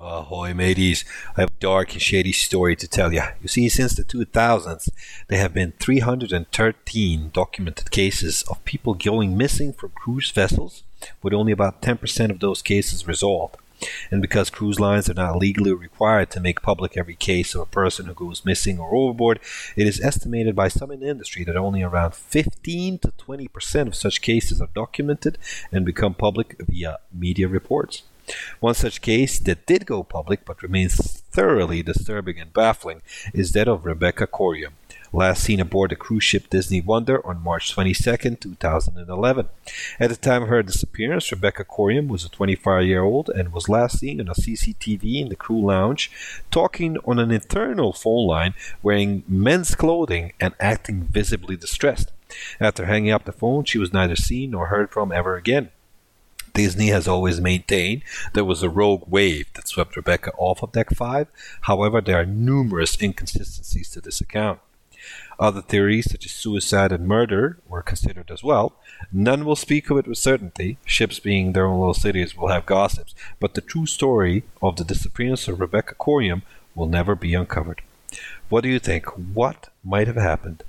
Ahoy, mateys. I have a dark and shady story to tell you. You see, since the 2000s, there have been 313 documented cases of people going missing from cruise vessels, with only about 10% of those cases resolved. And because cruise lines are not legally required to make public every case of a person who goes missing or overboard, it is estimated by some in the industry that only around 15 to 20% of such cases are documented and become public via media reports. One such case that did go public but remains thoroughly disturbing and baffling is that of Rebecca Coriam, last seen aboard the cruise ship Disney Wonder on March 22, 2011. At the time of her disappearance, Rebecca Coriam was a 25 year old and was last seen on a CCTV in the crew lounge talking on an internal phone line wearing men's clothing and acting visibly distressed. After hanging up the phone, she was neither seen nor heard from ever again. Disney has always maintained there was a rogue wave that swept Rebecca off of Deck 5. However, there are numerous inconsistencies to this account. Other theories, such as suicide and murder, were considered as well. None will speak of it with certainty. Ships being their own little cities will have gossips, but the true story of the disappearance of Rebecca Coriam will never be uncovered. What do you think? What might have happened